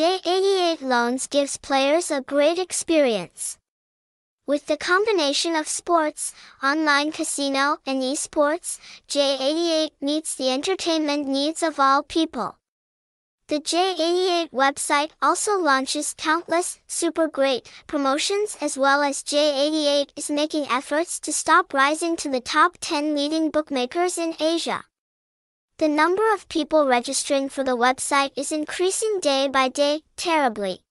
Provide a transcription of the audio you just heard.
J88 Loans gives players a great experience. With the combination of sports, online casino, and esports, J88 meets the entertainment needs of all people. The J88 website also launches countless super great promotions as well as J88 is making efforts to stop rising to the top 10 leading bookmakers in Asia. The number of people registering for the website is increasing day by day, terribly.